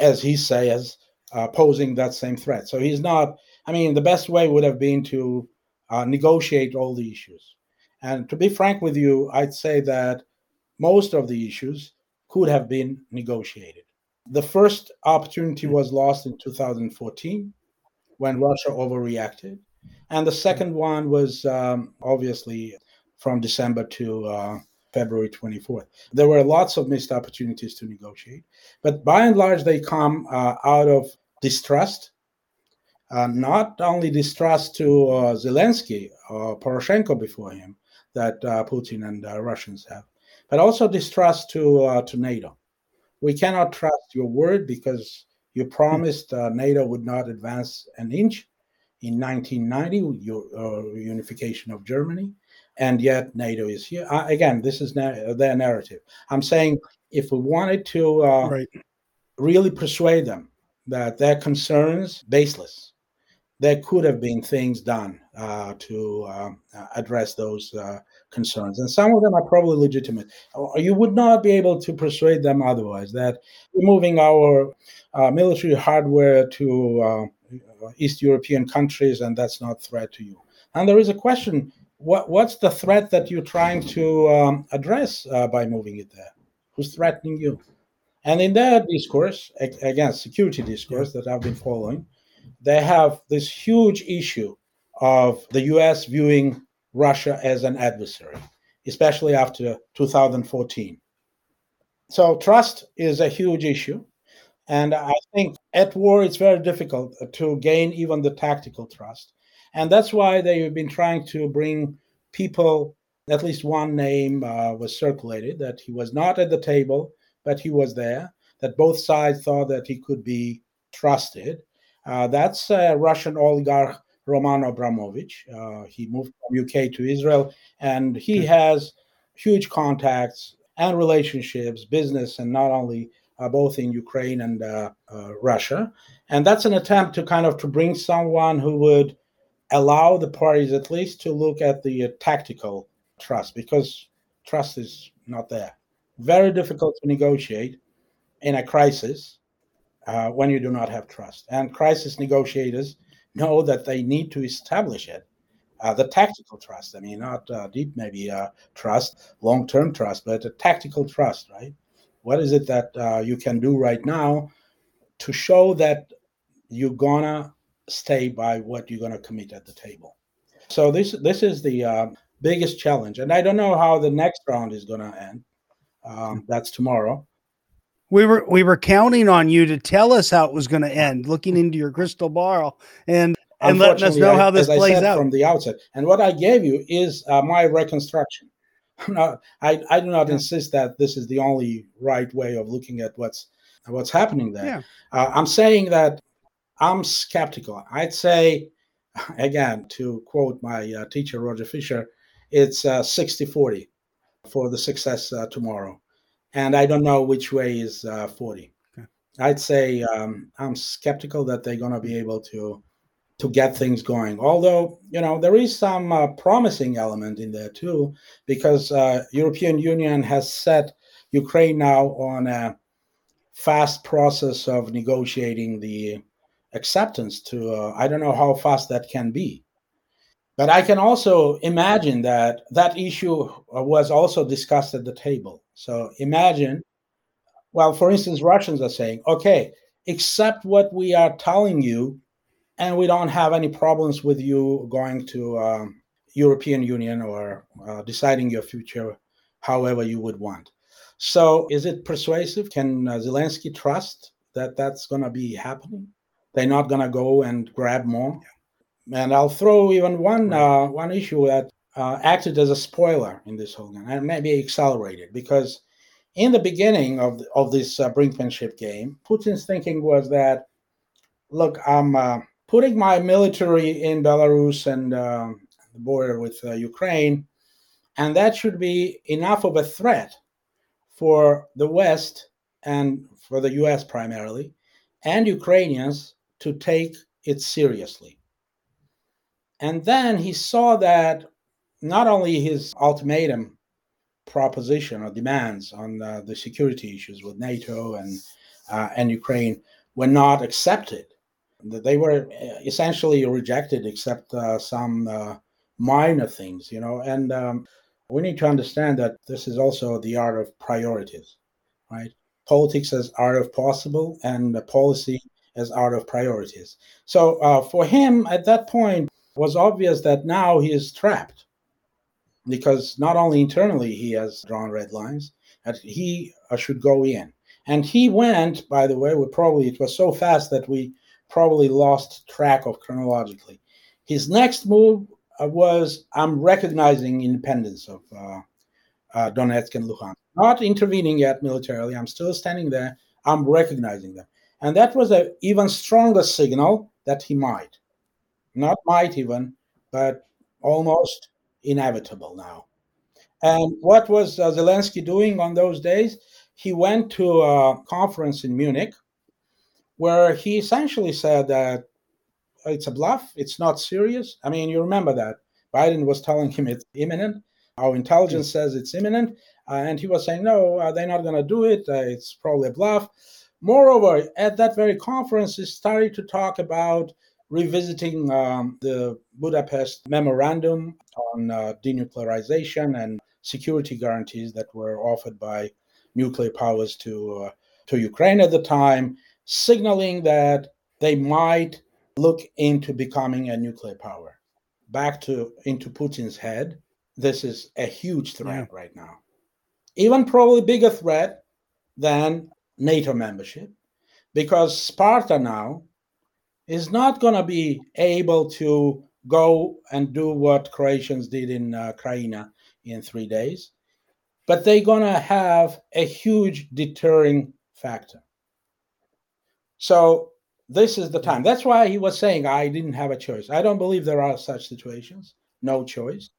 as he says, uh, posing that same threat. So he's not. I mean, the best way would have been to uh, negotiate all the issues, And to be frank with you, I'd say that most of the issues could have been negotiated. The first opportunity was lost in 2014 when Russia overreacted. And the second one was um, obviously from December to uh, February 24th. There were lots of missed opportunities to negotiate, but by and large, they come uh, out of distrust. Uh, not only distrust to uh, Zelensky or Poroshenko before him that uh, Putin and uh, Russians have, but also distrust to uh, to NATO. We cannot trust your word because you promised NATO would not advance an inch in 1990, your unification of Germany and yet NATO is here. Uh, again, this is na- their narrative. I'm saying if we wanted to uh, right. really persuade them that their concerns baseless, there could have been things done uh, to um, uh, address those uh, concerns, and some of them are probably legitimate. You would not be able to persuade them otherwise that moving our uh, military hardware to East European countries and that's not threat to you. And there is a question what what's the threat that you're trying to um, address uh, by moving it there? Who's threatening you? And in that discourse, again, security discourse that I've been following, they have this huge issue of the U.S. viewing Russia as an adversary, especially after 2014. So trust is a huge issue. And I think at war, it's very difficult to gain even the tactical trust. And that's why they've been trying to bring people, at least one name uh, was circulated that he was not at the table, but he was there, that both sides thought that he could be trusted. Uh, that's uh, Russian oligarch Roman Abramovich. Uh, he moved from UK to Israel, and he hmm. has huge contacts and relationships, business, and not only uh, both in Ukraine and uh, uh, Russia. And that's an attempt to kind of to bring someone who would allow the parties at least to look at the uh, tactical trust because trust is not there. Very difficult to negotiate in a crisis uh, when you do not have trust. And crisis negotiators know that they need to establish it. Uh, the tactical trust, I mean, not uh, deep, maybe uh, trust, long term trust, but a tactical trust, right? What is it that uh, you can do right now to show that you're gonna stay by what you're to commit at the table. So this this is the uh, biggest challenge, and I don't know how the next round is to end. Um, that's tomorrow. We were we were counting on you to tell us how it was going to end, looking into your crystal ball and and letting us know how this I, plays out from the outset. And what I gave you is uh, my reconstruction. [LAUGHS] Not, I I do not insist that this is the only right way of looking at what's what's happening there. Yeah. Uh, I'm saying that I'm skeptical. I'd say, [LAUGHS] again, to quote my uh, teacher, Roger Fisher, it's uh, 60 40 for the success uh, tomorrow. And I don't know which way is uh, 40. Okay. I'd say um, I'm skeptical that they're going to be able to to get things going. Although you know there is some uh, promising element in there too, because uh, European Union has set Ukraine now on a fast process of negotiating the acceptance to uh, i don't know how fast that can be but i can also imagine that that issue uh, was also discussed at the table. So imagine well for instance russians are saying okay accept what we are telling you and we don't have any problems with you going to um, european union or uh, deciding your future however you would want. So is it persuasive? Can uh, zelensky trust that that's going to be happening? They're not going to go and grab more. And I'll throw even one uh, one issue that uh, acted as a spoiler in this whole game, and maybe accelerated because in the beginning of of this uh, brinkmanship game, Putin's thinking was that, look, I'm uh, putting my military in Belarus and uh, the border with uh, Ukraine, and that should be enough of a threat for the West and for the U.S. primarily and Ukrainians to take it seriously. And then he saw that not only his ultimatum proposition or demands on uh, the security issues with NATO and uh, and Ukraine were not accepted; that they were uh, essentially rejected, except uh, some uh, minor things, you know. And um, we need to understand that this is also the art of priorities, right? Politics as art of possible, and policy as art of priorities. So uh, for him at that point was obvious that now he is trapped because not only internally he has drawn red lines, that he uh, should go in. And he went, by the way, we probably it was so fast that we probably lost track of chronologically. His next move uh, was I'm recognizing independence of uh, uh, Donetsk and Luhansk, not intervening yet militarily. I'm still standing there. I'm recognizing them, and that was an even stronger signal that he might, not might even, but almost inevitable now. And what was uh, Zelensky doing on those days? He went to a conference in Munich where he essentially said that it's a bluff, it's not serious. I mean, you remember that. Biden was telling him it's imminent. Our intelligence says it's imminent. Uh, and he was saying, no, uh, they're not going to do it. Uh, it's probably a bluff. Moreover, at that very conference, he started to talk about revisiting um, the Budapest Memorandum on uh, denuclearization and security guarantees that were offered by nuclear powers to uh, to Ukraine at the time, signaling that they might look into becoming a nuclear power. Back to into Putin's head, this is a huge threat yeah. right now. Even probably bigger threat than NATO membership, because Sparta now is not going to be able to go and do what Croatians did in uh, Krajina in three days, but they're going to have a huge deterring factor. So this is the time. That's why he was saying I didn't have a choice. I don't believe there are such situations, no choice.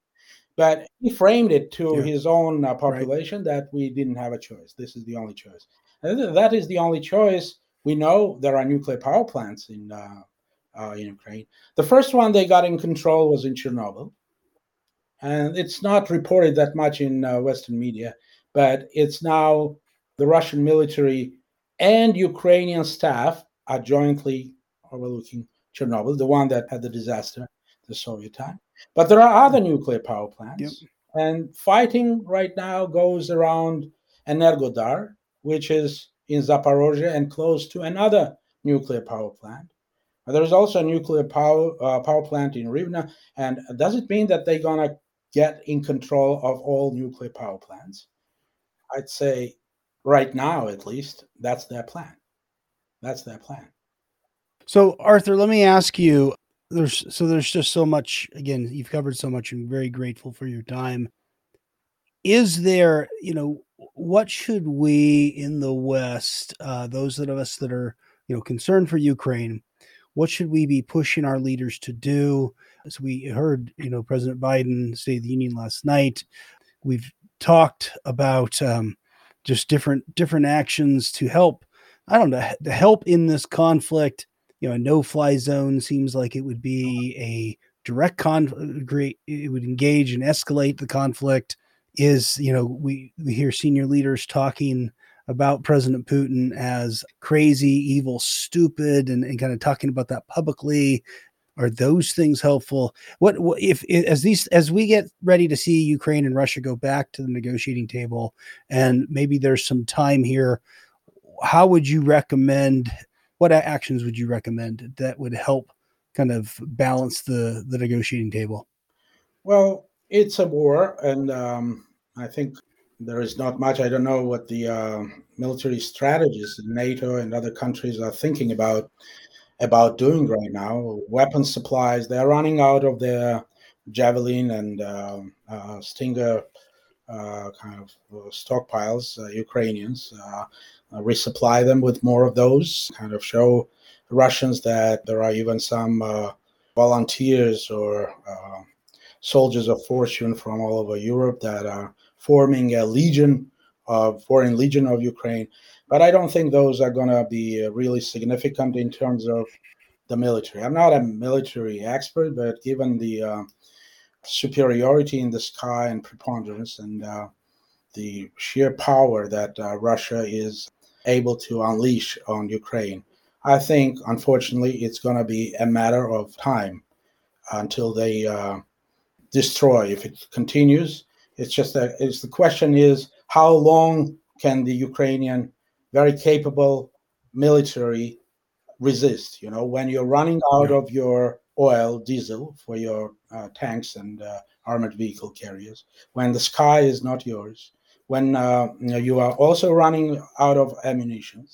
But he framed it to yeah. his own uh, population right. that we didn't have a choice. This is the only choice. And that is the only choice we know there are nuclear power plants in uh, uh, in Ukraine. The first one they got in control was in Chernobyl, and it's not reported that much in uh, Western media, but it's now the Russian military and Ukrainian staff are jointly overlooking Chernobyl, the one that had the disaster, the Soviet time. But there are other nuclear power plants, yep. and fighting right now goes around Energodar, which is in Zaporozhye and close to another nuclear power plant. There is also a nuclear power uh, power plant in Rivne, and does it mean that they're gonna get in control of all nuclear power plants? I'd say, right now at least, that's their plan. That's their plan. So, Arthur, let me ask you. There's so there's just so much. Again, you've covered so much. I'm very grateful for your time. Is there, you know, what should we in the West, uh, those of us that are, you know, concerned for Ukraine, what should we be pushing our leaders to do? As we heard, you know, President Biden say the Union last night, we've talked about um, just different different actions to help. I don't know to help in this conflict. You know, a no-fly zone seems like it would be a direct conflict. It would engage and escalate the conflict is you know we we hear senior leaders talking about President Putin as crazy, evil, stupid, and, and kind of talking about that publicly. Are those things helpful? What, what if as these as we get ready to see Ukraine and Russia go back to the negotiating table, and maybe there's some time here? How would you recommend? What actions would you recommend that would help kind of balance the the negotiating table? Well, it's a war, and um, I think there is not much. I don't know what the uh, military strategists in NATO and other countries are thinking about about doing right now. Weapon supplies they're running out of their javelin and uh, uh, Stinger uh, kind of uh, stockpiles. Uh, Ukrainians resupply them with more of those. Kind of show Russians that there are even some volunteers or soldiers of fortune from all over Europe that are forming a legion of foreign legion of Ukraine. But I don't think those are going to be uh, really significant in terms of the military. I'm not a military expert, but given the uh, superiority in the sky and preponderance and uh, the sheer power that uh, Russia is able to unleash on Ukraine, I think, unfortunately, it's going to be a matter of time until they uh, destroy if it continues. It's just that it's the question is how long can the Ukrainian very capable military resist? You know, when you're running out yeah. of your oil, diesel for your uh, tanks and uh, armored vehicle carriers, when the sky is not yours, when uh, you, know, you, are also running out of ammunition,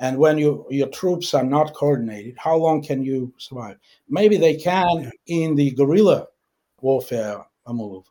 and when you, your troops are not coordinated, how long can you survive? Maybe they can in the guerrilla warfare move,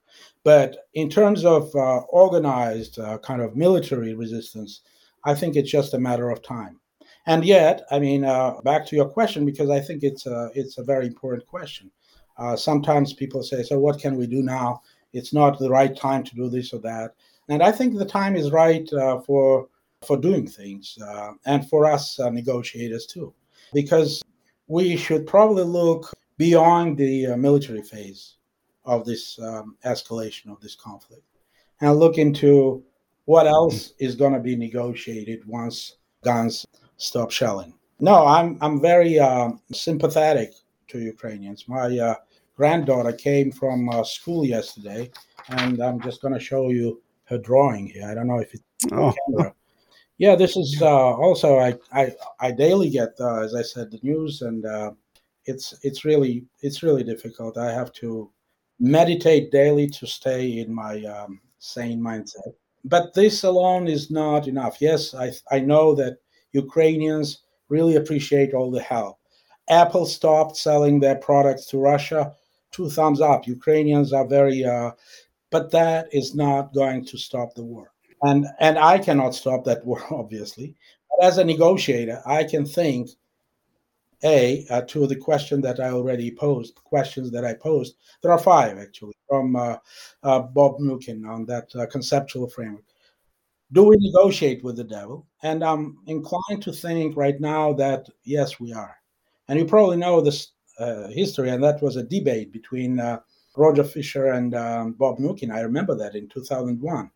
but in terms of uh, organized uh, kind of military resistance, I think it's just a matter of time. And yet, I mean, uh, back to your question because I think it's a it's a very important question. Uh, sometimes people say, "So what can we do now? It's not the right time to do this or that." And I think the time is right uh, for for doing things uh, and for us negotiators too, because we should probably look beyond the military phase of this um, escalation of this conflict and look into what else is going to be negotiated once guns stop shelling. No, I'm I'm very uh, sympathetic to Ukrainians. My uh, granddaughter came from uh, school yesterday, and I'm just going to show you her drawing here. I don't know if it's oh. camera. Yeah, this is uh, also I, I I daily get uh, as I said the news, and uh, it's it's really it's really difficult. I have to meditate daily to stay in my um, sane mindset. But this alone is not enough. Yes, I I know that Ukrainians really appreciate all the help. Apple stopped selling their products to Russia. Two thumbs up. Ukrainians are very, uh, but that is not going to stop the war. And and I cannot stop that war, [LAUGHS] obviously. But as a negotiator, I can think a uh, to the question that I already posed, questions that I posed. There are five actually from uh, uh, Bob Mnookin on that uh, conceptual framework do we negotiate with the devil? And I'm inclined to think right now that yes, we are. And you probably know this uh, history, and that was a debate between uh, Roger Fisher and um, Bob Mnookin. I remember that in 2001,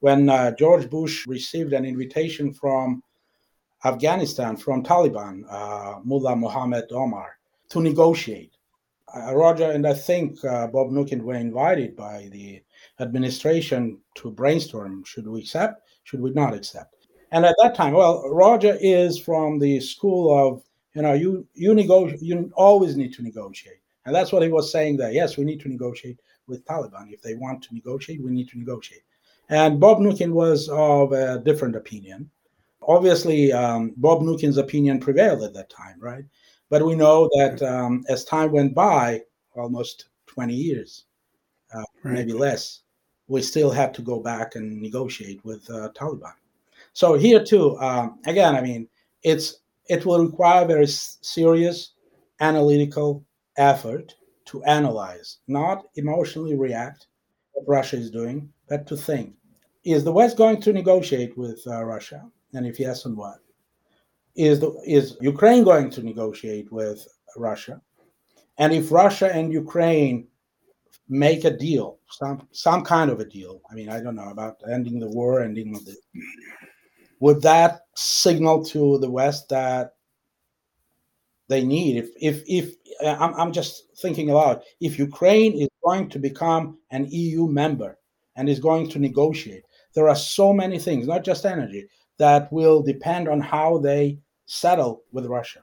when George Bush received an invitation from Afghanistan, from Taliban, uh, Mullah Mohammed Omar, to negotiate. Uh, Roger and I think uh, Bob Mnookin were invited by the administration to brainstorm should we accept should we not accept? And at that time, well, Roger is from the school of, you know, you you negotiate, you always need to negotiate, and that's what he was saying there. Yes, we need to negotiate with Taliban if they want to negotiate. We need to negotiate. And Bob Mnookin was of a different opinion. Obviously, um, Bob Mnookin's opinion prevailed at that time, right? But we know that um, as time went by, almost 20 years, uh, right. maybe less, we still have to go back and negotiate with uh, Taliban. So here too, um, again, I mean, it's it will require very serious analytical effort to analyze, not emotionally react what Russia is doing, but to think: Is the West going to negotiate with uh, Russia? And if yes, on what? Is the is Ukraine going to negotiate with Russia? And if Russia and Ukraine make a deal, some some kind of a deal. I mean, I don't know about ending the war, ending the. Would that signal to the West that they need? If if if I'm I'm just thinking aloud, if Ukraine is going to become an EU member and is going to negotiate, there are so many things, not just energy, that will depend on how they settle with Russia.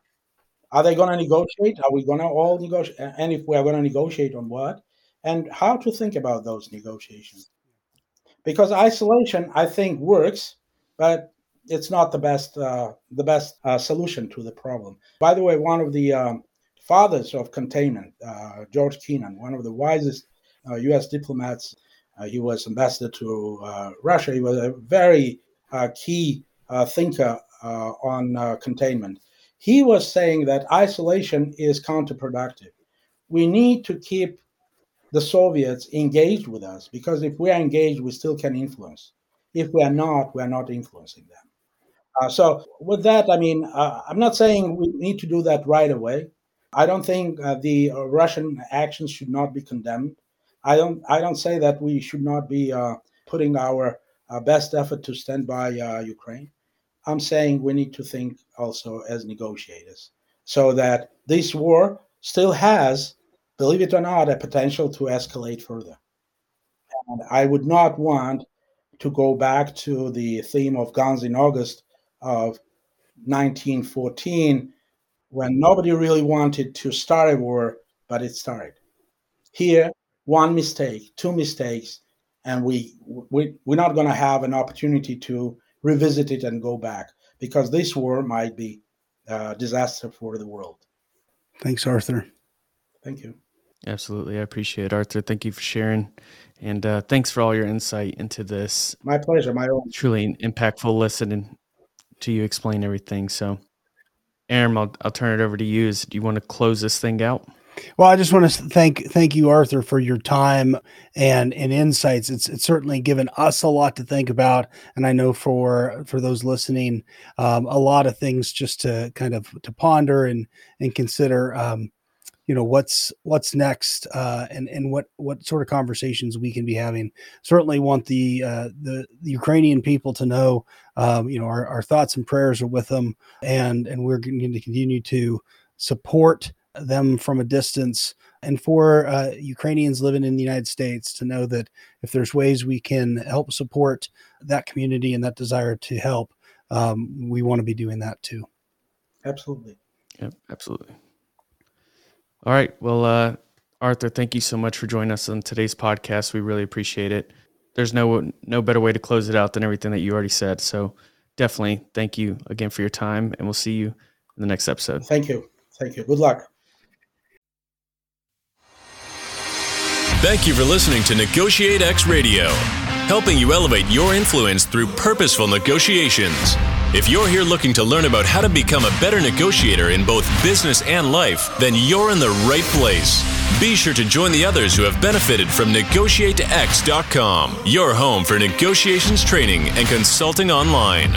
Are they going to negotiate? Are we going to all negotiate? And if we are going to negotiate on what? and how to think about those negotiations. Because isolation, I think, works, but it's not the best uh, the best uh, solution to the problem. By the way, one of the um, fathers of containment, uh, George Kennan, one of the wisest U.S. Uh, diplomats, uh, he was ambassador to uh, Russia. He was a very key thinker on containment. He was saying that isolation is counterproductive. We need to keep the Soviets engaged with us because if we are engaged, we still can influence. If we are not, we are not influencing them. Uh, so, with that, I mean, uh, I'm not saying we need to do that right away. I don't think uh, the uh, Russian actions should not be condemned. I don't. I don't say that we should not be uh, putting our uh, best effort to stand by Ukraine. I'm saying we need to think also as negotiators, so that this war still has believe it or not, a potential to escalate further. And I would not want to go back to the theme of guns in August of 1914 when nobody really wanted to start a war, but it started. Here, one mistake, two mistakes, and we, we we're not going to have an opportunity to revisit it and go back because this war might be a disaster for the world. Thanks, Arthur. Thank you. Absolutely. I appreciate it, Arthur. Thank you for sharing. And uh, thanks for all your insight into this. My pleasure. My own. Truly impactful listening to you explain everything. So, Aram, I'll, I'll turn it over to you. Is, do you want to close this thing out? Well, I just want to thank thank you, Arthur, for your time and and insights. It's it's certainly given us a lot to think about, and I know for for those listening, um, a lot of things just to kind of to ponder and and consider. Um, you know what's what's next uh, and and what what sort of conversations we can be having. Certainly want the uh, the, the Ukrainian people to know um, you know our, our thoughts and prayers are with them, and and we're going to continue to support them from a distance and for uh, Ukrainians living in the United States to know that if there's ways we can help support that community and that desire to help, um, we want to be doing that too. Absolutely. Yeah, absolutely. All right. Well, uh, Arthur, thank you so much for joining us on today's podcast. We really appreciate it. There's no no better way to close it out than everything that you already said. So definitely thank you again for your time, and we'll see you in the next episode. Thank you. Thank you. Good luck. Thank you for listening to Negotiate X Radio, helping you elevate your influence through purposeful negotiations. If you're here looking to learn about how to become a better negotiator in both business and life, then you're in the right place. Be sure to join the others who have benefited from NegotiateX.com, your home for negotiations training and consulting online.